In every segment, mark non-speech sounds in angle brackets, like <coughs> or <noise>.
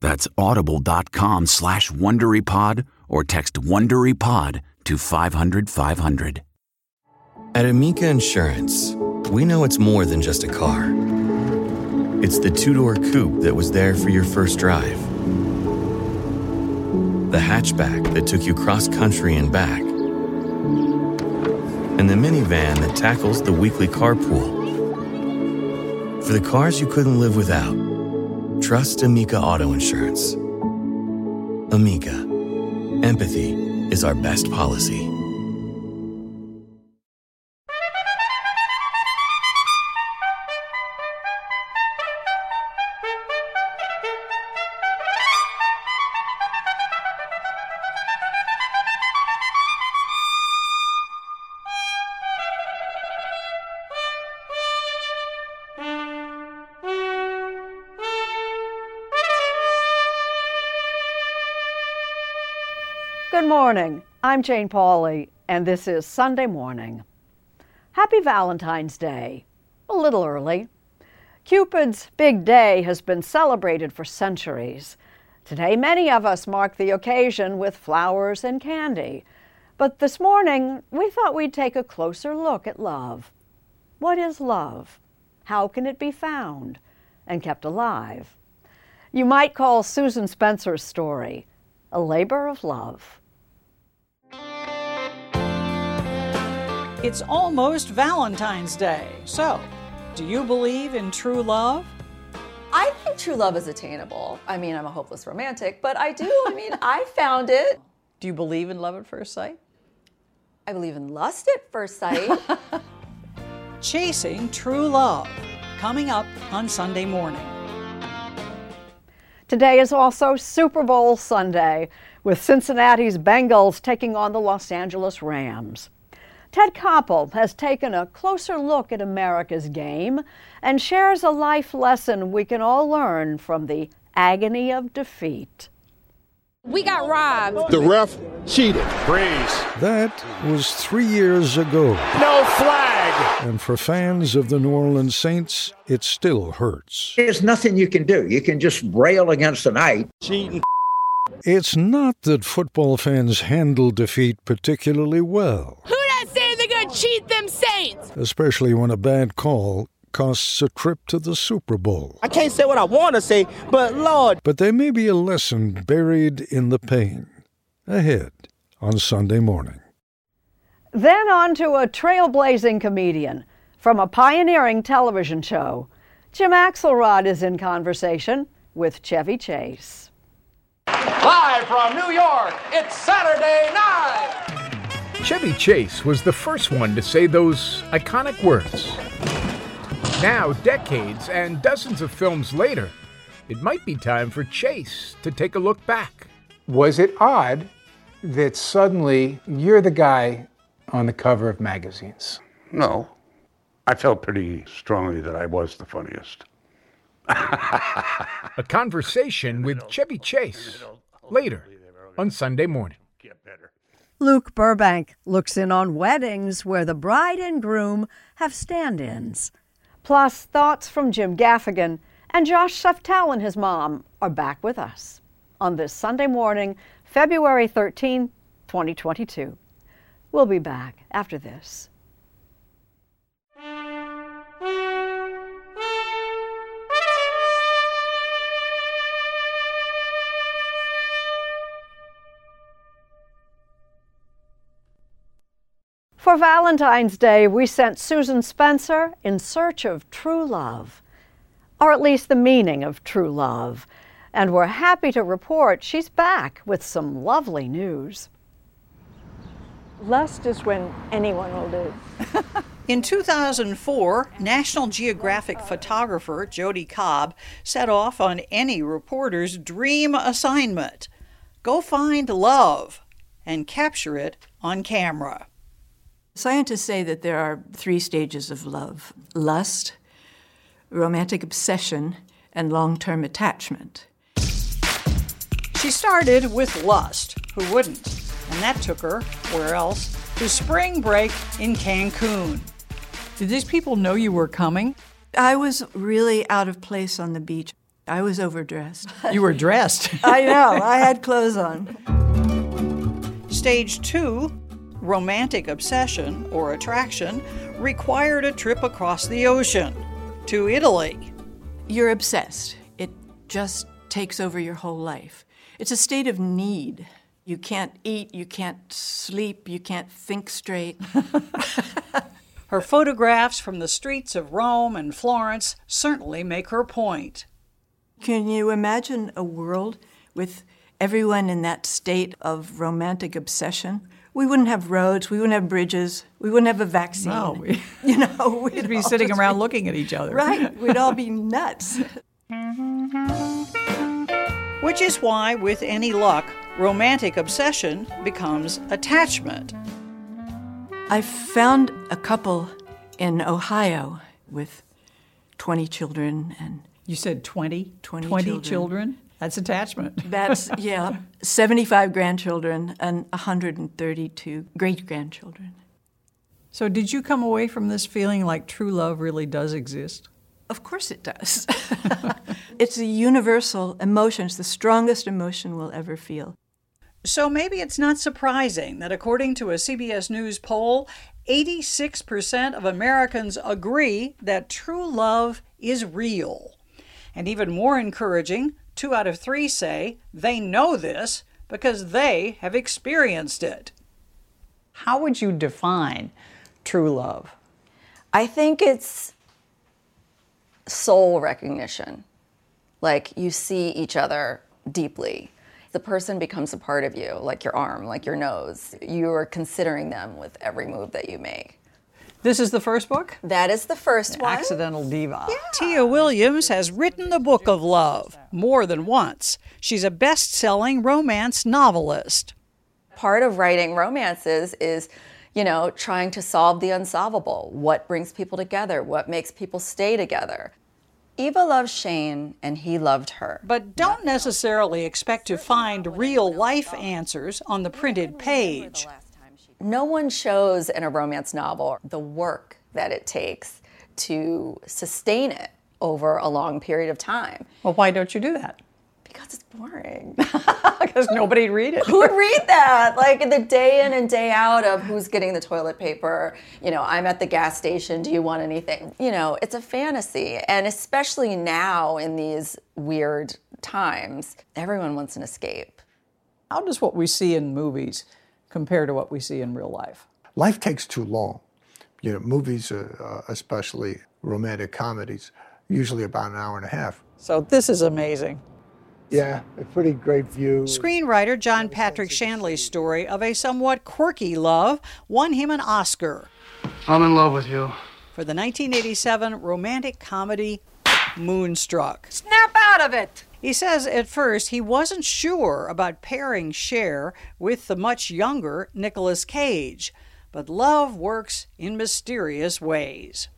That's audible.com slash WonderyPod or text WonderyPod to 500 500. At Amica Insurance, we know it's more than just a car. It's the two-door coupe that was there for your first drive. The hatchback that took you cross-country and back. And the minivan that tackles the weekly carpool. For the cars you couldn't live without Trust Amica Auto Insurance. Amica. Empathy is our best policy. Morning. I'm Jane Pauley, and this is Sunday Morning. Happy Valentine's Day. A little early. Cupid's big day has been celebrated for centuries. Today, many of us mark the occasion with flowers and candy. But this morning, we thought we'd take a closer look at love. What is love? How can it be found and kept alive? You might call Susan Spencer's story a labor of love. It's almost Valentine's Day. So, do you believe in true love? I think true love is attainable. I mean, I'm a hopeless romantic, but I do. I mean, <laughs> I found it. Do you believe in love at first sight? I believe in lust at first sight. <laughs> Chasing True Love, coming up on Sunday morning. Today is also Super Bowl Sunday, with Cincinnati's Bengals taking on the Los Angeles Rams. Ted Koppel has taken a closer look at America's game and shares a life lesson we can all learn from the agony of defeat. We got robbed. The ref cheated. Freeze. That was three years ago. No flag. And for fans of the New Orleans Saints, it still hurts. There's nothing you can do. You can just rail against the night. Cheating. It's not that football fans handle defeat particularly well. Who that saying they're gonna cheat them Saints? Especially when a bad call costs a trip to the Super Bowl. I can't say what I want to say, but Lord. But there may be a lesson buried in the pain. Ahead on Sunday morning. Then on to a trailblazing comedian from a pioneering television show. Jim Axelrod is in conversation with Chevy Chase. Live from New York, it's Saturday night. Chevy Chase was the first one to say those iconic words. Now, decades and dozens of films later, it might be time for Chase to take a look back. Was it odd that suddenly you're the guy on the cover of magazines? No. I felt pretty strongly that I was the funniest. A conversation with Chevy Chase later on Sunday morning. Luke Burbank looks in on weddings where the bride and groom have stand ins. Plus, thoughts from Jim Gaffigan and Josh Seftel and his mom are back with us on this Sunday morning, February 13, 2022. We'll be back after this. For Valentine's Day, we sent Susan Spencer in search of true love, or at least the meaning of true love. And we're happy to report she's back with some lovely news. Lust is when anyone will do. <laughs> In 2004, National Geographic photographer Jodi Cobb set off on any reporter's dream assignment go find love and capture it on camera. Scientists say that there are three stages of love lust, romantic obsession, and long term attachment. She started with lust. Who wouldn't? And that took her, where else? To spring break in Cancun. Did these people know you were coming? I was really out of place on the beach. I was overdressed. <laughs> You were dressed. I know, I had clothes on. Stage two romantic obsession or attraction required a trip across the ocean to Italy. You're obsessed. It just takes over your whole life. It's a state of need. You can't eat, you can't sleep, you can't think straight. <laughs> her photographs from the streets of Rome and Florence certainly make her point. Can you imagine a world with everyone in that state of romantic obsession? We wouldn't have roads, we wouldn't have bridges, we wouldn't have a vaccine. No, we, <laughs> you know, we'd, we'd be sitting around be, looking at each other. Right, <laughs> we'd all be nuts. Which is why, with any luck, romantic obsession becomes attachment. I found a couple in Ohio with 20 children and you said 20 20, 20 children. children that's attachment. <laughs> That's, yeah, 75 grandchildren and 132 great grandchildren. So, did you come away from this feeling like true love really does exist? Of course it does. <laughs> it's a universal emotion, it's the strongest emotion we'll ever feel. So, maybe it's not surprising that according to a CBS News poll, 86% of Americans agree that true love is real. And even more encouraging, two out of three say they know this because they have experienced it. How would you define true love? I think it's soul recognition. Like you see each other deeply. The person becomes a part of you, like your arm, like your nose. You are considering them with every move that you make. This is the first book? That is the first one. Accidental Diva. Yeah. Tia Williams has written the book of love more than once. She's a best selling romance novelist. Part of writing romances is, you know, trying to solve the unsolvable. What brings people together? What makes people stay together? Eva loved Shane and he loved her. But don't necessarily expect to find real life answers on the printed page no one shows in a romance novel the work that it takes to sustain it over a long period of time. Well, why don't you do that? Because it's boring. <laughs> <laughs> Because nobody'd read it. Who would read that? Like the day in and day out of who's getting the toilet paper. You know, I'm at the gas station. Do you want anything? You know, it's a fantasy. And especially now in these weird times, everyone wants an escape. How does what we see in movies compared to what we see in real life. Life takes too long. You know, movies, uh, especially romantic comedies, usually about an hour and a half. So this is amazing. Yeah, a pretty great view. Screenwriter John Patrick Shanley's story of a somewhat quirky love won him an Oscar. I'm in love with you. For the 1987 romantic comedy Moonstruck. Snap out of it! He says at first he wasn't sure about pairing Cher with the much younger Nicolas Cage, but love works in mysterious ways.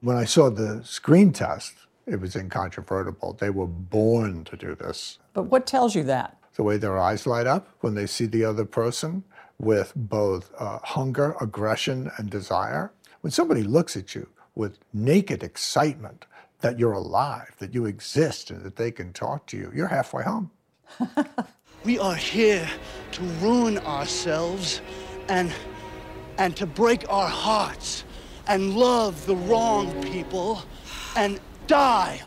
When I saw the screen test, it was incontrovertible. They were born to do this. But what tells you that? The way their eyes light up when they see the other person with both uh, hunger, aggression, and desire. When somebody looks at you with naked excitement that you're alive, that you exist, and that they can talk to you, you're halfway home. <laughs> we are here to ruin ourselves and and to break our hearts and love the wrong people and die.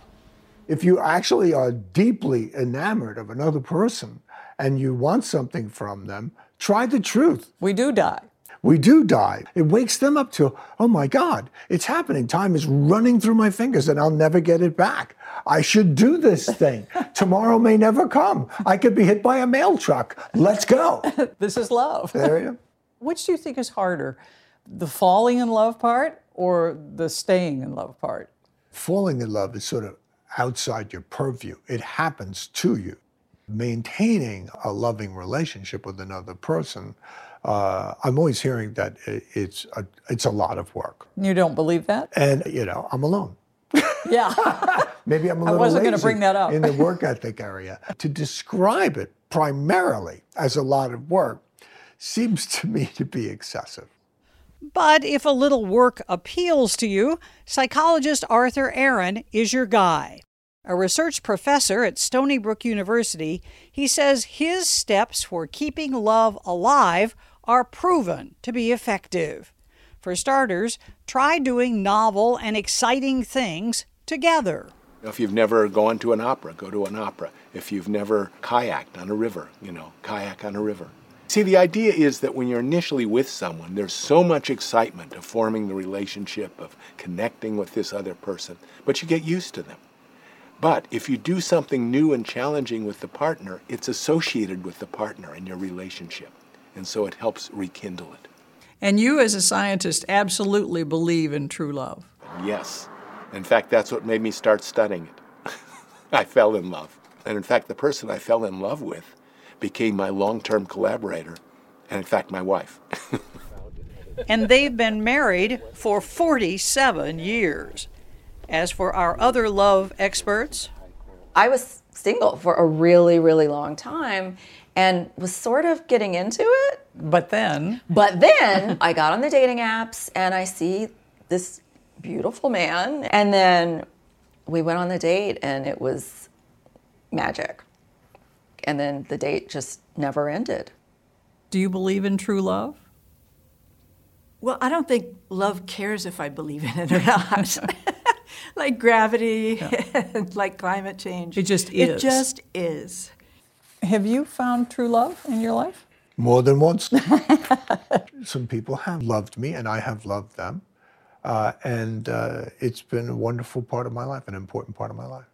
If you actually are deeply enamored of another person and you want something from them, try the truth. We do die. We do die. It wakes them up to, oh my God, it's happening. Time is running through my fingers and I'll never get it back. I should do this thing. <laughs> Tomorrow may never come. I could be hit by a mail truck. Let's go. <laughs> this is love. There you go. <laughs> Which do you think is harder, the falling in love part or the staying in love part? Falling in love is sort of outside your purview, it happens to you. Maintaining a loving relationship with another person, uh, I'm always hearing that it's a, it's a lot of work. You don't believe that? And, you know, I'm alone. <laughs> Yeah. <laughs> Maybe I'm a little I wasn't going to bring that up. in the work ethic area. To describe it primarily as a lot of work seems to me to be excessive. But if a little work appeals to you, psychologist Arthur Aron is your guy. A research professor at Stony Brook University, he says his steps for keeping love alive are proven to be effective. For starters, try doing novel and exciting things together. If you've never gone to an opera, go to an opera. If you've never kayaked on a river, you know, kayak on a river. See, the idea is that when you're initially with someone, there's so much excitement of forming the relationship, of connecting with this other person, but you get used to them. But if you do something new and challenging with the partner, it's associated with the partner and your relationship. And so it helps rekindle it. And you, as a scientist, absolutely believe in true love. Yes. In fact, that's what made me start studying it. <laughs> I fell in love. And in fact, the person I fell in love with became my long term collaborator, and in fact, my wife. <laughs> and they've been married for 47 years. As for our other love experts, I was single for a really, really long time and was sort of getting into it. But then? But then I got on the dating apps and I see this beautiful man. And then we went on the date and it was magic. And then the date just never ended. Do you believe in true love? Well, I don't think love cares if I believe in it or not. <laughs> like gravity, yeah. <laughs> like climate change. It just is. It just is. Have you found true love in your life? More than once. <laughs> Some people have loved me, and I have loved them. Uh, and uh, it's been a wonderful part of my life, an important part of my life.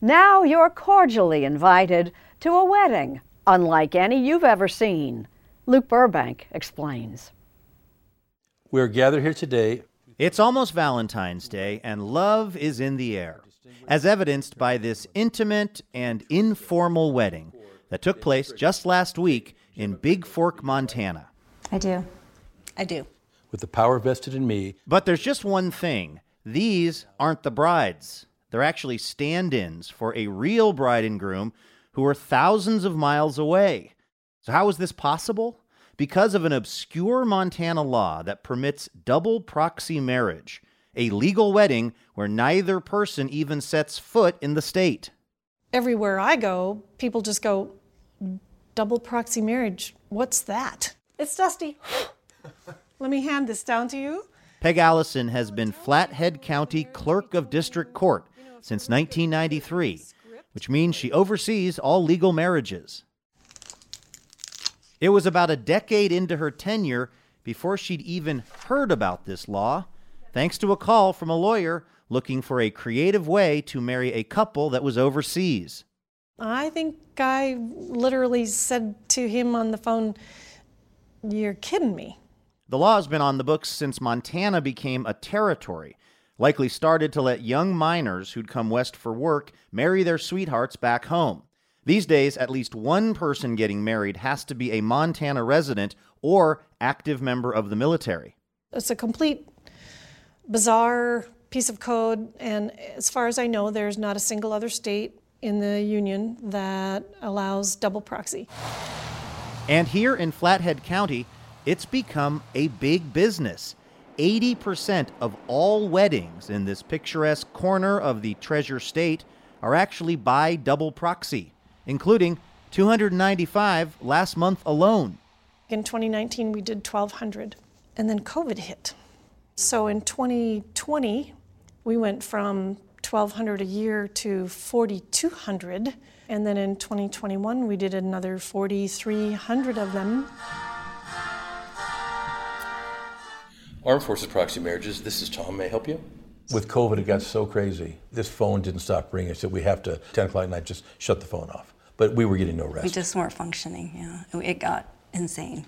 Now you're cordially invited to a wedding, unlike any you've ever seen. Luke Burbank explains. We're gathered here today. It's almost Valentine's Day, and love is in the air, as evidenced by this intimate and informal wedding that took place just last week in Big Fork, Montana. I do. I do. With the power vested in me. But there's just one thing these aren't the brides. They're actually stand ins for a real bride and groom who are thousands of miles away. So, how is this possible? Because of an obscure Montana law that permits double proxy marriage, a legal wedding where neither person even sets foot in the state. Everywhere I go, people just go, double proxy marriage, what's that? It's Dusty. <gasps> Let me hand this down to you. Peg Allison has been Flathead County Clerk of District Court since 1993, which means she oversees all legal marriages. It was about a decade into her tenure before she'd even heard about this law, thanks to a call from a lawyer looking for a creative way to marry a couple that was overseas. I think I literally said to him on the phone, You're kidding me. The law has been on the books since Montana became a territory, likely started to let young miners who'd come west for work marry their sweethearts back home. These days, at least one person getting married has to be a Montana resident or active member of the military. It's a complete bizarre piece of code, and as far as I know, there's not a single other state in the union that allows double proxy. And here in Flathead County, it's become a big business. 80% of all weddings in this picturesque corner of the Treasure State are actually by double proxy, including 295 last month alone. In 2019, we did 1,200, and then COVID hit. So in 2020, we went from 1,200 a year to 4,200. And then in 2021, we did another 4,300 of them. Armed Forces Proxy Marriages, this is Tom. May I help you? With COVID, it got so crazy. This phone didn't stop ringing. I said, we have to, 10 o'clock at night, just shut the phone off. But we were getting no rest. We just weren't functioning, yeah. It got insane.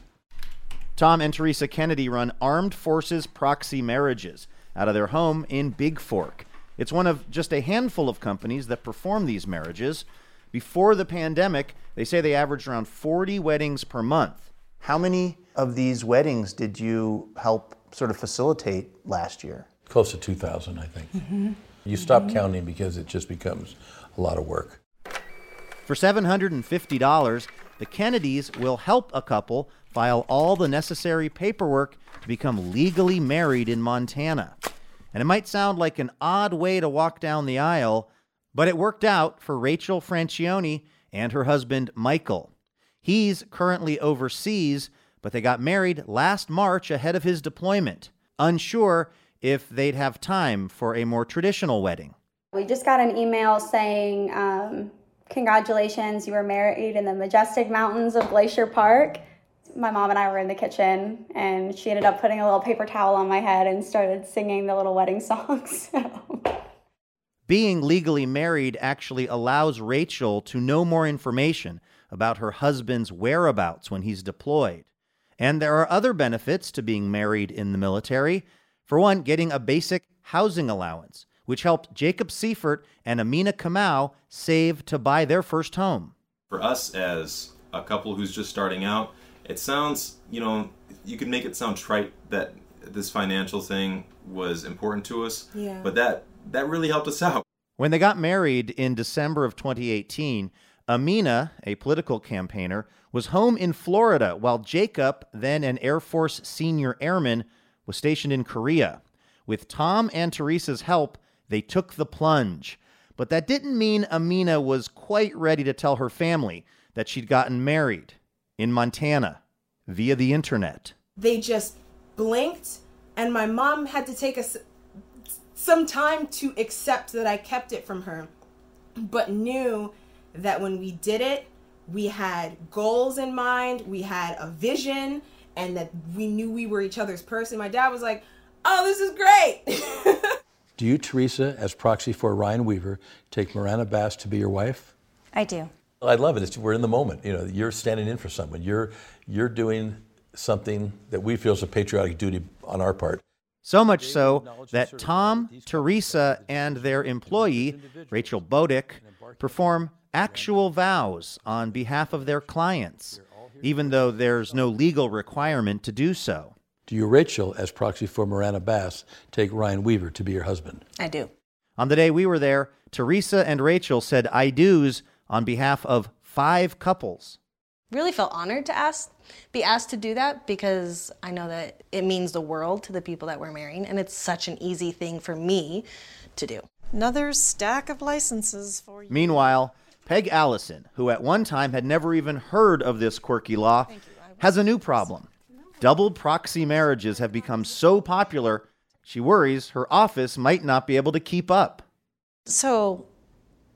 Tom and Teresa Kennedy run Armed Forces Proxy Marriages out of their home in Big Fork. It's one of just a handful of companies that perform these marriages. Before the pandemic, they say they averaged around 40 weddings per month. How many of these weddings did you help sort of facilitate last year? Close to 2,000, I think. Mm-hmm. You stop counting because it just becomes a lot of work. For $750, the Kennedys will help a couple file all the necessary paperwork to become legally married in Montana. And it might sound like an odd way to walk down the aisle, but it worked out for Rachel Francione and her husband Michael. He's currently overseas, but they got married last March ahead of his deployment, unsure if they'd have time for a more traditional wedding. We just got an email saying, um, Congratulations, you were married in the majestic mountains of Glacier Park. My mom and I were in the kitchen, and she ended up putting a little paper towel on my head and started singing the little wedding <laughs> songs. Being legally married actually allows Rachel to know more information about her husband's whereabouts when he's deployed. And there are other benefits to being married in the military. For one, getting a basic housing allowance, which helped Jacob Seifert and Amina Kamau save to buy their first home. For us as a couple who's just starting out, it sounds, you know, you could make it sound trite that this financial thing was important to us, Yeah. but that that really helped us out. When they got married in December of 2018, Amina, a political campaigner, was home in Florida while Jacob, then an Air Force senior airman, was stationed in Korea. With Tom and Teresa's help, they took the plunge. But that didn't mean Amina was quite ready to tell her family that she'd gotten married in Montana via the internet. they just blinked and my mom had to take us some time to accept that I kept it from her but knew that when we did it we had goals in mind we had a vision and that we knew we were each other's person my dad was like oh this is great <laughs> Do you, Teresa, as proxy for Ryan Weaver, take Miranda Bass to be your wife? I do. I love it. It's, we're in the moment. You know, you're standing in for someone. You're you're doing something that we feel is a patriotic duty on our part. So much so that Tom, Teresa, and their employee, Rachel Bodick, perform actual vows on behalf of their clients, even though there's no legal requirement to do so. Do you, Rachel, as proxy for Miranda Bass, take Ryan Weaver to be your husband? I do. On the day we were there, Teresa and Rachel said I do's on behalf of five couples. really felt honored to ask be asked to do that because I know that it means the world to the people that we're marrying and it's such an easy thing for me to do. Another stack of licenses for you. Meanwhile, Peg Allison, who at one time had never even heard of this quirky law, has a new problem. Double proxy marriages have become so popular, she worries her office might not be able to keep up. So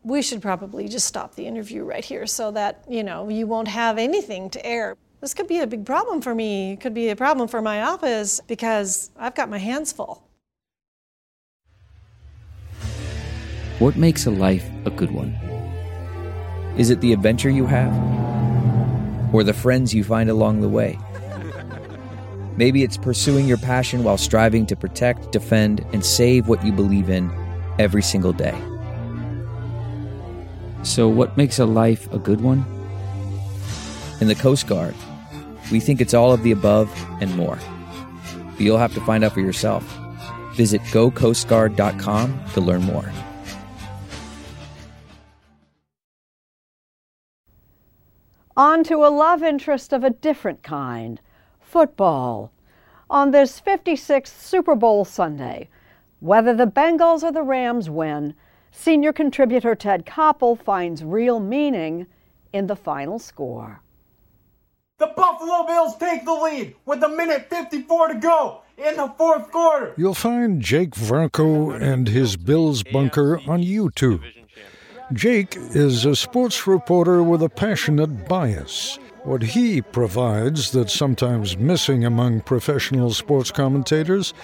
we should probably just stop the interview right here so that, you know, you won't have anything to air. This could be a big problem for me. It could be a problem for my office because I've got my hands full. What makes a life a good one? Is it the adventure you have? Or the friends you find along the way? <laughs> Maybe it's pursuing your passion while striving to protect, defend, and save what you believe in every single day. So, what makes a life a good one? In the Coast Guard, we think it's all of the above and more. But you'll have to find out for yourself. Visit gocoastguard.com to learn more. On to a love interest of a different kind football. On this 56th Super Bowl Sunday, whether the Bengals or the Rams win, senior contributor Ted Koppel finds real meaning in the final score. The Buffalo Bills take the lead with a minute 54 to go in the fourth quarter. You'll find Jake Varco and his Bills bunker on YouTube. Jake is a sports reporter with a passionate bias. What he provides that's sometimes missing among professional sports commentators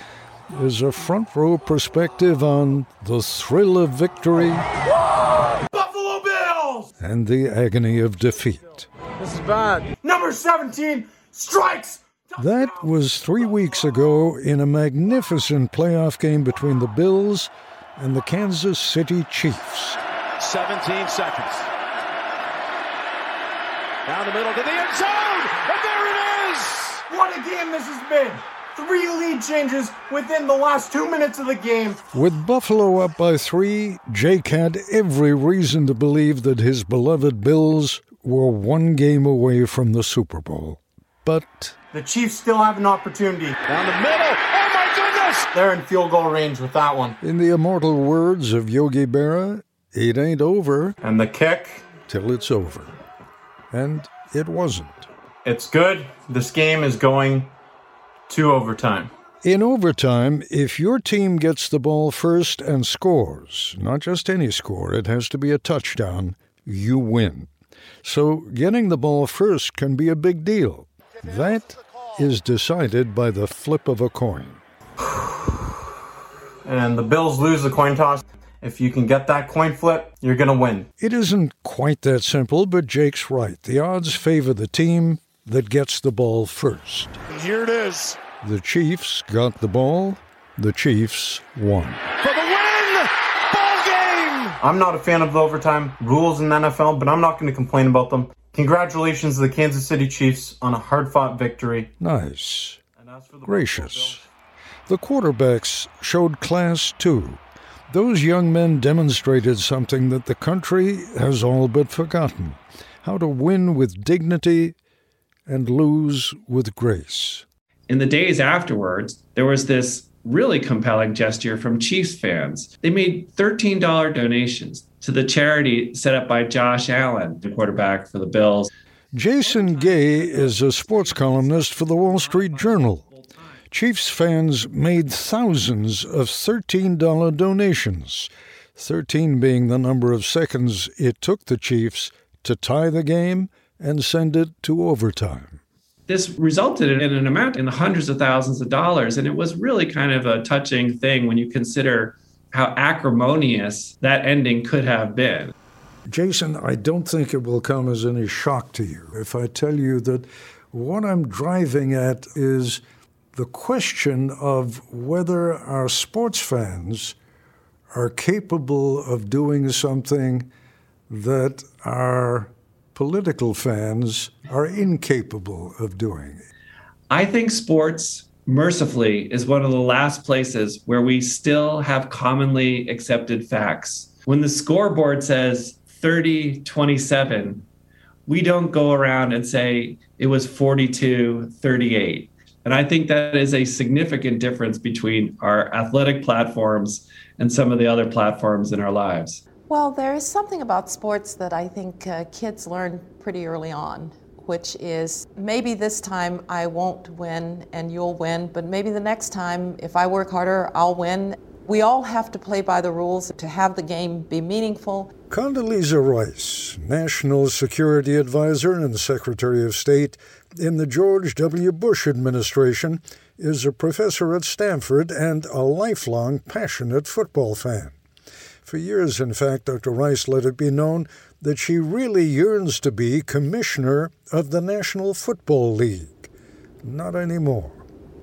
is a front row perspective on the thrill of victory Buffalo Bills! and the agony of defeat. This is bad. Number 17 strikes. That was three weeks ago in a magnificent playoff game between the Bills and the Kansas City Chiefs. 17 seconds. Down the middle to the end zone, and there it is! What a game this has been! Three lead changes within the last two minutes of the game. With Buffalo up by three, Jake had every reason to believe that his beloved Bills were one game away from the Super Bowl. But The Chiefs still have an opportunity. Down the middle. Oh my goodness! They're in field goal range with that one. in the immortal words of Yogi Berra, it ain't over And the kick. till it's over. And it wasn't. It's good. This game is going to overtime. In overtime, if your team gets the ball first and scores, not just any score, it has to be a touchdown, you win. So getting the ball first can be a big deal. That is decided by the flip of a coin. And the Bills lose the coin toss. If you can get that coin flip, you're going to win. It isn't quite that simple, but Jake's right. The odds favor the team that gets the ball first. And here it is. The Chiefs got the ball, the Chiefs won. For the win! Ball game! I'm not a fan of the overtime rules in the NFL, but I'm not going to complain about them. Congratulations to the Kansas City Chiefs on a hard fought victory. Nice. Gracious. The quarterbacks showed class too. Those young men demonstrated something that the country has all but forgotten how to win with dignity and lose with grace. In the days afterwards, there was this really compelling gesture from Chiefs fans. They made $13 donations to the charity set up by Josh Allen, the quarterback for the Bills. Jason Gay is a sports columnist for the Wall Street Journal. Chiefs fans made thousands of $13 donations, 13 being the number of seconds it took the Chiefs to tie the game and send it to overtime. This resulted in an amount in the hundreds of thousands of dollars, and it was really kind of a touching thing when you consider how acrimonious that ending could have been. Jason, I don't think it will come as any shock to you if I tell you that what I'm driving at is the question of whether our sports fans are capable of doing something that our political fans are incapable of doing. I think sports, mercifully, is one of the last places where we still have commonly accepted facts. When the scoreboard says 30 27, we don't go around and say it was 42 38. And I think that is a significant difference between our athletic platforms and some of the other platforms in our lives. Well, there is something about sports that I think uh, kids learn pretty early on, which is maybe this time I won't win and you'll win, but maybe the next time, if I work harder, I'll win. We all have to play by the rules to have the game be meaningful. Condoleezza Rice, National Security Advisor and Secretary of State in the George W. Bush administration, is a professor at Stanford and a lifelong passionate football fan. For years, in fact, Dr. Rice let it be known that she really yearns to be commissioner of the National Football League. Not anymore.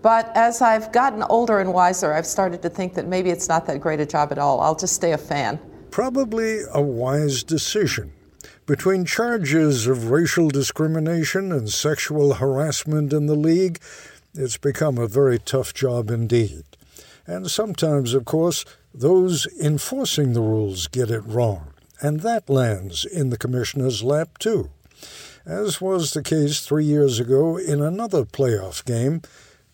But as I've gotten older and wiser, I've started to think that maybe it's not that great a job at all. I'll just stay a fan. Probably a wise decision. Between charges of racial discrimination and sexual harassment in the league, it's become a very tough job indeed. And sometimes, of course, those enforcing the rules get it wrong, and that lands in the commissioner's lap too, as was the case three years ago in another playoff game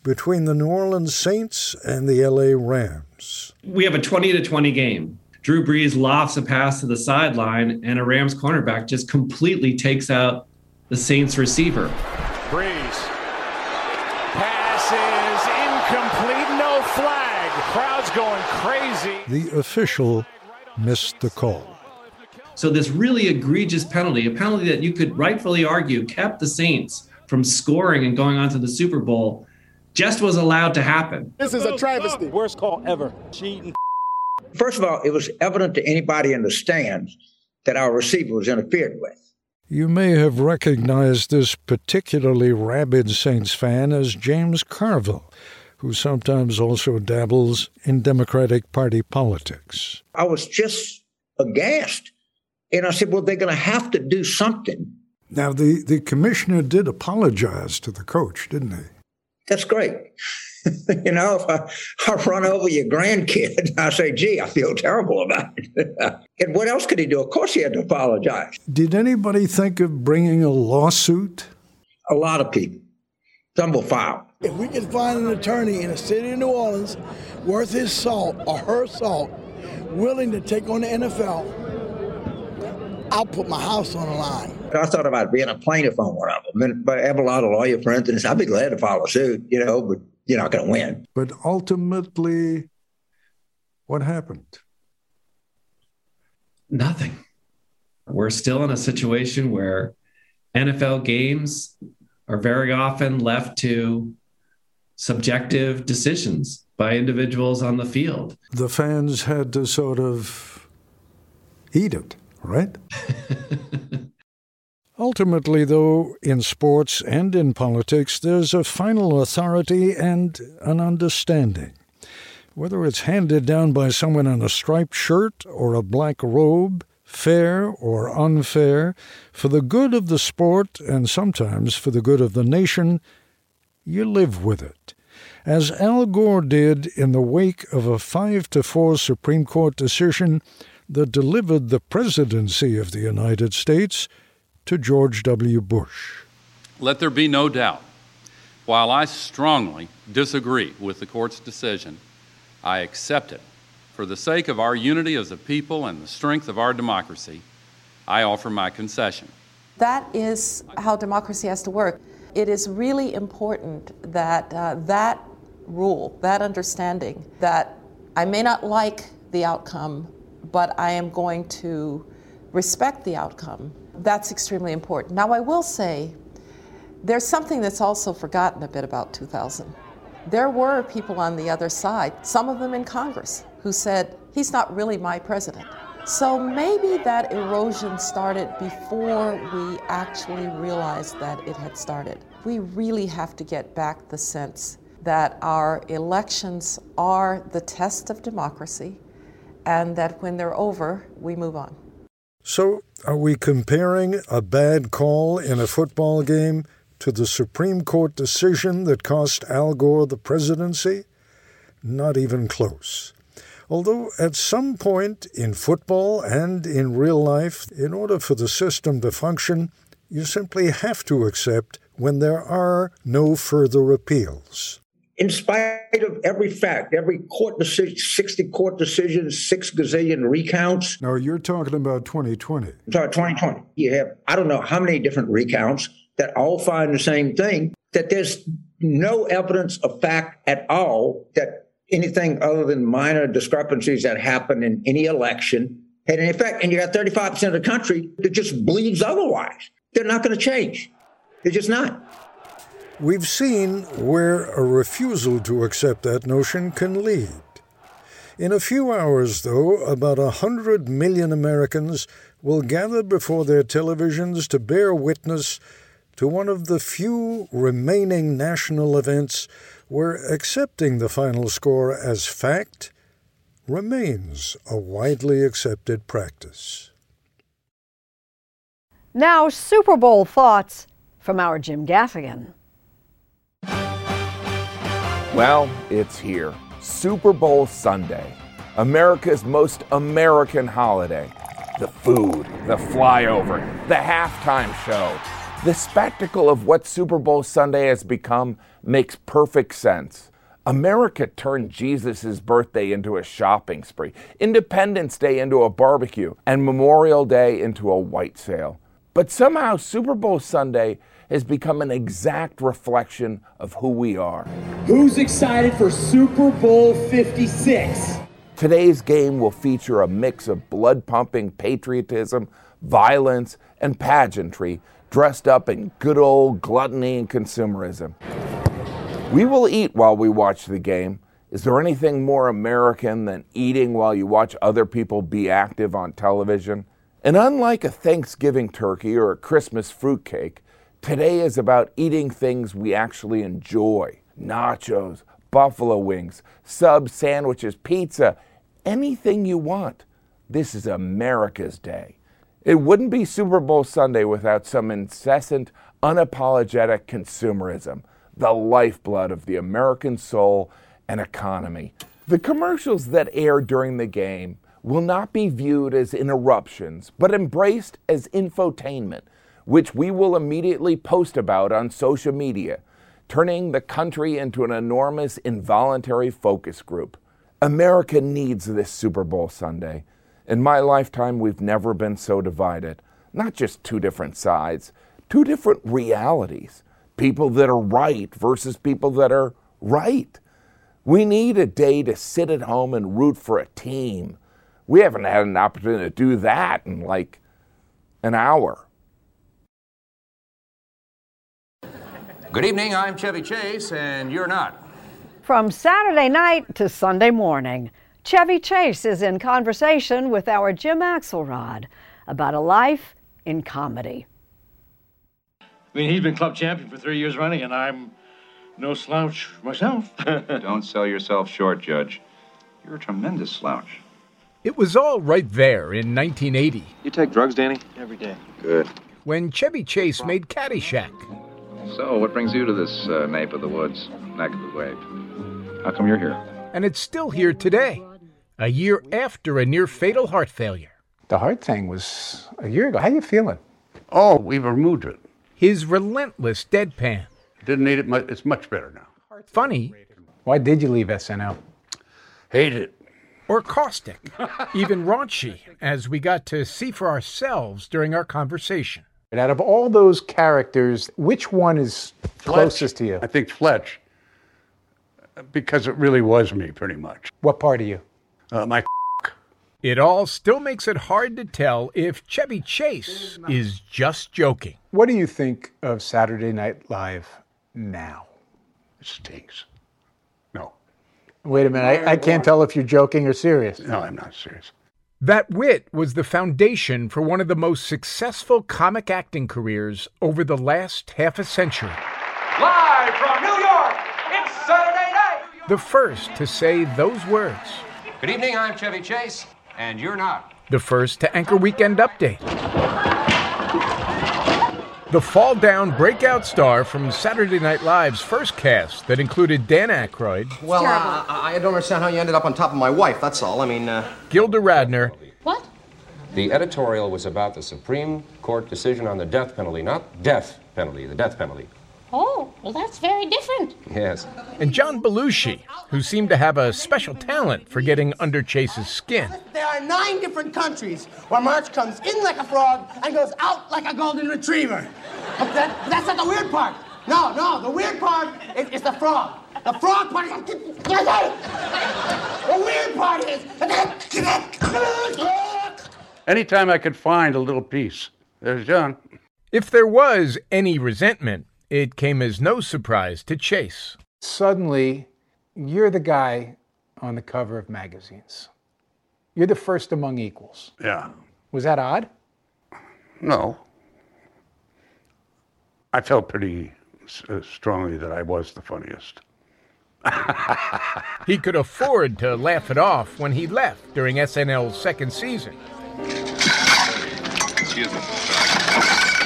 between the New Orleans Saints and the LA Rams. We have a 20 to 20 game. Drew Brees lofts a pass to the sideline, and a Rams cornerback just completely takes out the Saints receiver. Brees. Pass is incomplete, no flag. Crowd's going crazy. The official missed the call. So, this really egregious penalty, a penalty that you could rightfully argue kept the Saints from scoring and going on to the Super Bowl, just was allowed to happen. This is a travesty. Worst call ever. Cheating. First of all, it was evident to anybody in the stands that our receiver was interfered with. You may have recognized this particularly rabid Saints fan as James Carville, who sometimes also dabbles in Democratic Party politics. I was just aghast. And I said, well, they're going to have to do something. Now, the, the commissioner did apologize to the coach, didn't he? That's great. <laughs> you know, if I, I run over your grandkid, <laughs> I say, gee, I feel terrible about it. <laughs> and what else could he do? Of course, he had to apologize. Did anybody think of bringing a lawsuit? A lot of people. Some will file. If we can find an attorney in the city of New Orleans worth his salt or her salt, willing to take on the NFL, I'll put my house on the line. I thought about being a plaintiff on one of them. But I have a lot of lawyer friends, and I'd be glad to follow suit, you know, but you're not going to win. But ultimately, what happened? Nothing. We're still in a situation where NFL games are very often left to subjective decisions by individuals on the field. The fans had to sort of eat it, right? <laughs> Ultimately, though, in sports and in politics, there's a final authority and an understanding. Whether it's handed down by someone in a striped shirt or a black robe, fair or unfair, for the good of the sport and sometimes for the good of the nation, you live with it. As Al Gore did in the wake of a 5 to 4 Supreme Court decision that delivered the presidency of the United States to George W. Bush. Let there be no doubt. While I strongly disagree with the court's decision, I accept it. For the sake of our unity as a people and the strength of our democracy, I offer my concession. That is how democracy has to work. It is really important that uh, that rule, that understanding, that I may not like the outcome, but I am going to respect the outcome. That's extremely important. Now, I will say there's something that's also forgotten a bit about 2000. There were people on the other side, some of them in Congress, who said, he's not really my president. So maybe that erosion started before we actually realized that it had started. We really have to get back the sense that our elections are the test of democracy and that when they're over, we move on. So, are we comparing a bad call in a football game to the Supreme Court decision that cost Al Gore the presidency? Not even close. Although, at some point in football and in real life, in order for the system to function, you simply have to accept when there are no further appeals. In spite of every fact, every court decision, 60 court decisions, six gazillion recounts. Now, you're talking about 2020. I'm talking 2020. You have, I don't know how many different recounts that all find the same thing that there's no evidence of fact at all that anything other than minor discrepancies that happen in any election had an effect. And you got 35% of the country that just believes otherwise. They're not going to change. They're just not. We've seen where a refusal to accept that notion can lead. In a few hours, though, about a hundred million Americans will gather before their televisions to bear witness to one of the few remaining national events where accepting the final score as fact remains a widely accepted practice. Now, Super Bowl thoughts from our Jim Gaffigan. Well, it's here. Super Bowl Sunday, America's most American holiday. The food, the flyover, the halftime show. The spectacle of what Super Bowl Sunday has become makes perfect sense. America turned Jesus' birthday into a shopping spree, Independence Day into a barbecue, and Memorial Day into a white sale. But somehow Super Bowl Sunday has become an exact reflection of who we are. Who's excited for Super Bowl 56? Today's game will feature a mix of blood pumping patriotism, violence, and pageantry dressed up in good old gluttony and consumerism. We will eat while we watch the game. Is there anything more American than eating while you watch other people be active on television? And unlike a Thanksgiving turkey or a Christmas fruitcake, today is about eating things we actually enjoy nachos, buffalo wings, sub sandwiches, pizza, anything you want. This is America's Day. It wouldn't be Super Bowl Sunday without some incessant, unapologetic consumerism, the lifeblood of the American soul and economy. The commercials that air during the game will not be viewed as interruptions, but embraced as infotainment, which we will immediately post about on social media, turning the country into an enormous involuntary focus group. America needs this Super Bowl Sunday. In my lifetime, we've never been so divided. Not just two different sides, two different realities. People that are right versus people that are right. We need a day to sit at home and root for a team. We haven't had an opportunity to do that in like an hour. Good evening, I'm Chevy Chase, and you're not. From Saturday night to Sunday morning, Chevy Chase is in conversation with our Jim Axelrod about a life in comedy. I mean, he's been club champion for three years running, and I'm no slouch myself. <laughs> Don't sell yourself short, Judge. You're a tremendous slouch. It was all right there in 1980 You take drugs, Danny? Every day. Good. when Chevy Chase made Caddyshack. So, what brings you to this uh, nape of the woods, neck of the wave? How come you're here? And it's still here today, a year after a near fatal heart failure. The heart thing was a year ago. How you feeling? Oh, we've removed it. His relentless deadpan. Didn't need it much. It's much better now. Funny. Why did you leave SNL? Hate it. Or caustic, <laughs> even raunchy, as we got to see for ourselves during our conversation. And out of all those characters, which one is closest to you? I think Fletch, because it really was me, pretty much. What part of you? Uh, my It all still makes it hard to tell if Chevy Chase is just joking. What do you think of Saturday Night Live now? It stinks. No. Wait a minute. I, I can't tell if you're joking or serious. No, I'm not serious. That wit was the foundation for one of the most successful comic acting careers over the last half a century. Live from New York, it's Saturday night. The first to say those words. Good evening, I'm Chevy Chase, and you're not. The first to anchor Weekend Update. The fall down breakout star from Saturday Night Live's first cast that included Dan Aykroyd, Well, uh, I I don't understand how you ended up on top of my wife, that's all. I mean, uh. Gilda Radner, What? The editorial was about the Supreme Court decision on the death penalty, not death penalty, the death penalty. Oh, well, that's very different. Yes. and John Belushi, who seemed to have a special talent for getting under Chase's skin. There are nine different countries where March comes in like a frog and goes out like a golden retriever. But, that, but that's not the weird part. No, no, the weird part is, is the frog. The frog part is. The weird part is. Anytime I could find a little piece, there's John. If there was any resentment, it came as no surprise to Chase. Suddenly, you're the guy on the cover of magazines. You're the first among equals. Yeah. Was that odd? No. I felt pretty uh, strongly that I was the funniest. He could afford to laugh it off when he left during SNL's second season. Excuse me.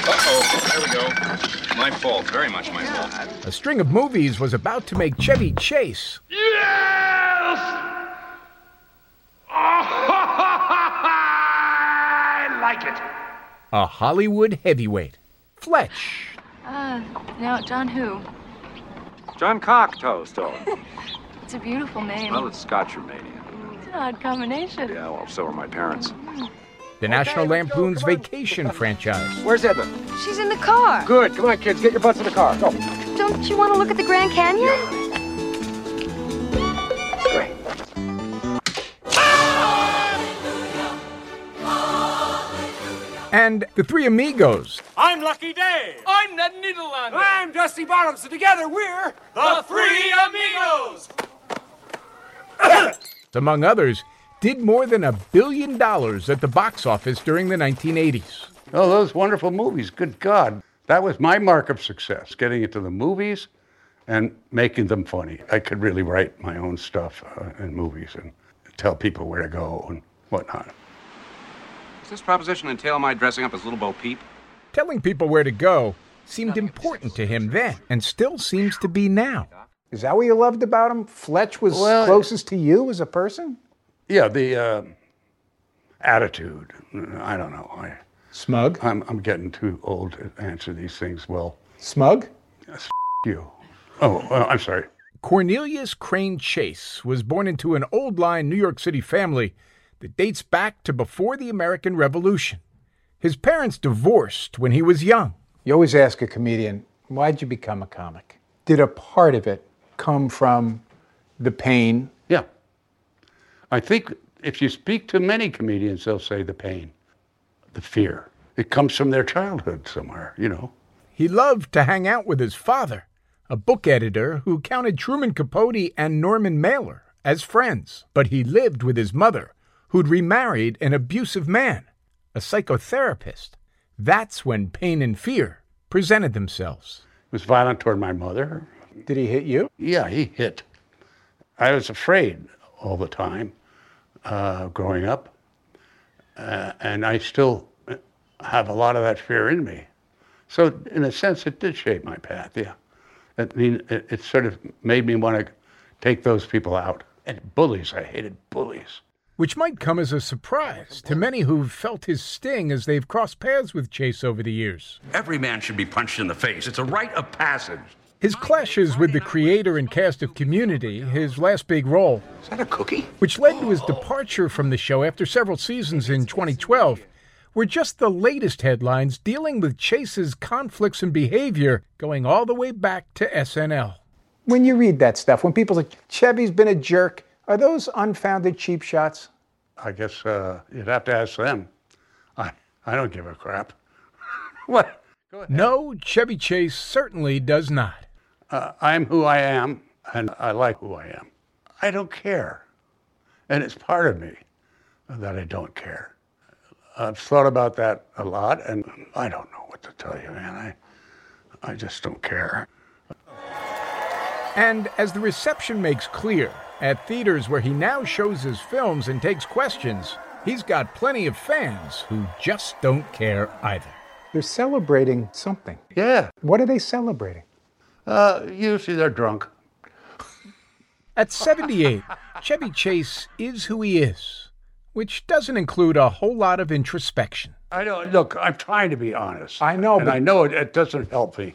Uh-oh, there we go. My fault, very much my fault. A string of movies was about to make Chevy Chase else. <laughs> I like it. A Hollywood heavyweight. Fletch. Uh, now, John who? John Cocktoe stole <laughs> it. It's a beautiful name. well, it's Scotch Romanian. It's an odd combination. Yeah, well, so are my parents. The National Lampoon's Vacation franchise. Where's Edna? She's in the car. Good. Come on, kids. Get your butts in the car. Go. Don't you want to look at the Grand Canyon? Great. And the Three Amigos. I'm Lucky Day. I'm Ned Niederlander. I'm Dusty Bottoms. And together we're the Three Amigos. <coughs> among others, did more than a billion dollars at the box office during the 1980s. Oh, those wonderful movies. Good God. That was my mark of success, getting into the movies and making them funny. I could really write my own stuff uh, in movies and tell people where to go and whatnot. Does this proposition entail my dressing up as Little Bo Peep? Telling people where to go seemed important to him then and still seems to be now. Is that what you loved about him? Fletch was Well- closest to you as a person? Yeah, the uh, attitude. I don't know. I, Smug? I'm, I'm getting too old to answer these things well. Smug? Yes, you. Oh, uh, I'm sorry. Cornelius Crane Chase was born into an old line New York City family that dates back to before the American Revolution. His parents divorced when he was young. You always ask a comedian, why'd you become a comic? Did a part of it come from the pain? I think if you speak to many comedians, they'll say the pain, the fear. It comes from their childhood somewhere, you know. He loved to hang out with his father, a book editor who counted Truman Capote and Norman Mailer as friends. But he lived with his mother, who'd remarried an abusive man, a psychotherapist. That's when pain and fear presented themselves. was violent toward my mother. Did he hit you? Yeah, he hit. I was afraid all the time uh, growing up. Uh, and I still have a lot of that fear in me. So, in a sense, it did shape my path, yeah. I mean, it, it sort of made me want to take those people out. And bullies, I hated bullies. Which might come as a surprise to many who've felt his sting as they've crossed paths with Chase over the years. Every man should be punched in the face. It's a rite of passage. His clashes with the creator and cast of Community, his last big role, Is that a cookie? which led to his departure from the show after several seasons in 2012, were just the latest headlines dealing with Chase's conflicts and behavior going all the way back to SNL. When you read that stuff, when people say, Chevy's been a jerk, are those unfounded cheap shots? I guess uh, you'd have to ask them. I, I don't give a crap. <laughs> what? No, Chevy Chase certainly does not. Uh, I'm who I am, and I like who I am. I don't care. And it's part of me that I don't care. I've thought about that a lot, and I don't know what to tell you, man. I, I just don't care. And as the reception makes clear, at theaters where he now shows his films and takes questions, he's got plenty of fans who just don't care either. They're celebrating something. Yeah. What are they celebrating? Uh, usually they're drunk. At 78, Chevy Chase is who he is, which doesn't include a whole lot of introspection. I don't look. I'm trying to be honest. I know, and but- I know it, it doesn't help me.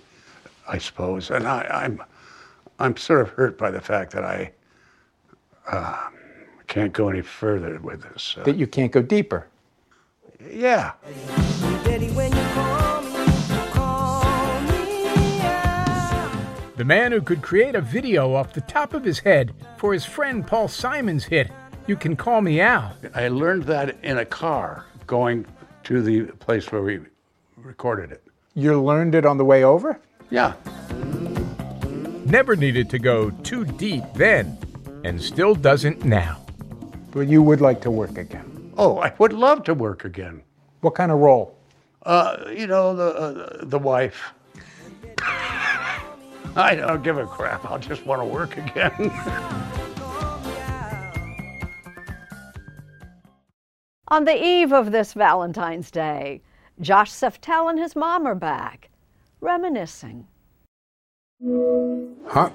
I suppose, and I, I'm, I'm sort of hurt by the fact that I uh, can't go any further with this. Uh, That you can't go deeper. yeah. The man who could create a video off the top of his head for his friend Paul Simon's hit, You Can Call Me Al. I learned that in a car going to the place where we recorded it. You learned it on the way over? Yeah. Never needed to go too deep then, and still doesn't now. But you would like to work again. Oh, I would love to work again. What kind of role? Uh, you know, the uh, the wife. <laughs> I don't give a crap. I'll just want to work again. <laughs> On the eve of this Valentine's Day, Josh Seftel and his mom are back, reminiscing. Huh?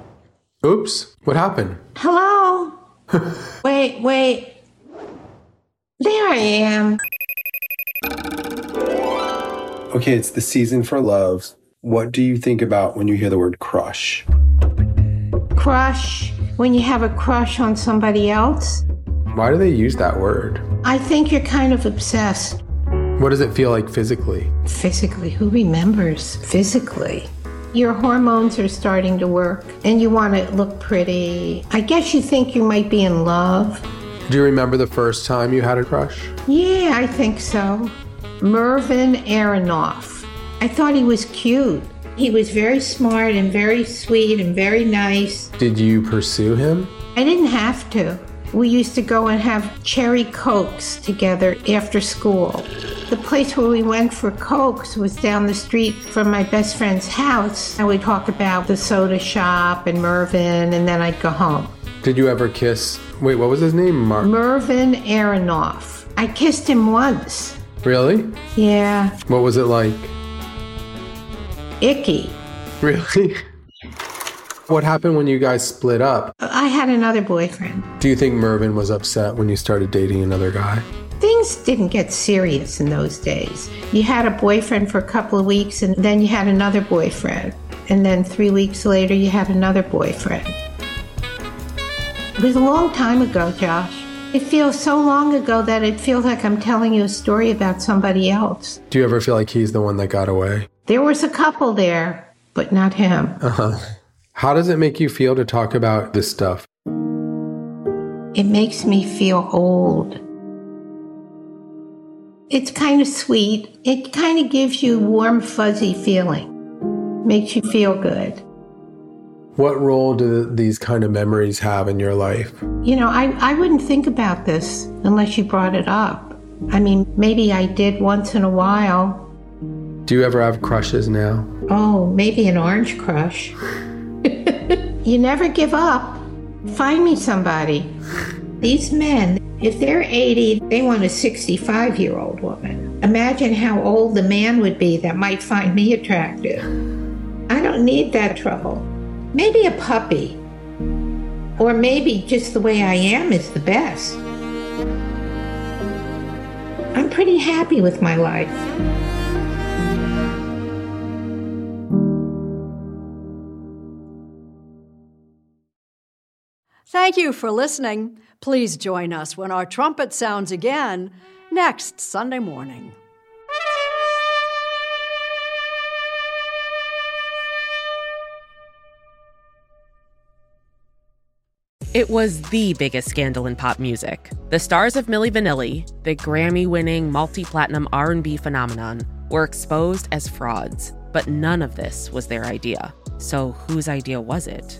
Oops, what happened? Hello? <laughs> wait, wait. There I am. Okay, it's the season for love. What do you think about when you hear the word crush? Crush. When you have a crush on somebody else, Why do they use that word? I think you're kind of obsessed. What does it feel like physically? Physically, who remembers physically? Your hormones are starting to work and you want to look pretty. I guess you think you might be in love. Do you remember the first time you had a crush? Yeah, I think so. Mervyn Aronoff. I thought he was cute. He was very smart and very sweet and very nice. Did you pursue him? I didn't have to. We used to go and have cherry cokes together after school. The place where we went for cokes was down the street from my best friend's house. And we'd talk about the soda shop and Mervin, and then I'd go home. Did you ever kiss? Wait, what was his name? Mark. Mervin Aronoff. I kissed him once. Really? Yeah, What was it like? Icky. Really? <laughs> What happened when you guys split up? I had another boyfriend. Do you think Mervin was upset when you started dating another guy? Things didn't get serious in those days. You had a boyfriend for a couple of weeks, and then you had another boyfriend. And then three weeks later, you had another boyfriend. It was a long time ago, Josh. It feels so long ago that it feels like I'm telling you a story about somebody else. Do you ever feel like he's the one that got away? There was a couple there, but not him. Uh huh. How does it make you feel to talk about this stuff? It makes me feel old. It's kind of sweet. It kind of gives you warm, fuzzy feeling. Makes you feel good. What role do these kind of memories have in your life? You know, I, I wouldn't think about this unless you brought it up. I mean, maybe I did once in a while. Do you ever have crushes now? Oh, maybe an orange crush. <laughs> you never give up. Find me somebody. These men, if they're 80, they want a 65 year old woman. Imagine how old the man would be that might find me attractive. I don't need that trouble. Maybe a puppy. Or maybe just the way I am is the best. I'm pretty happy with my life. Thank you for listening. Please join us when our trumpet sounds again next Sunday morning. It was the biggest scandal in pop music. The stars of Milli Vanilli, the Grammy-winning multi-platinum R&B phenomenon, were exposed as frauds, but none of this was their idea. So whose idea was it?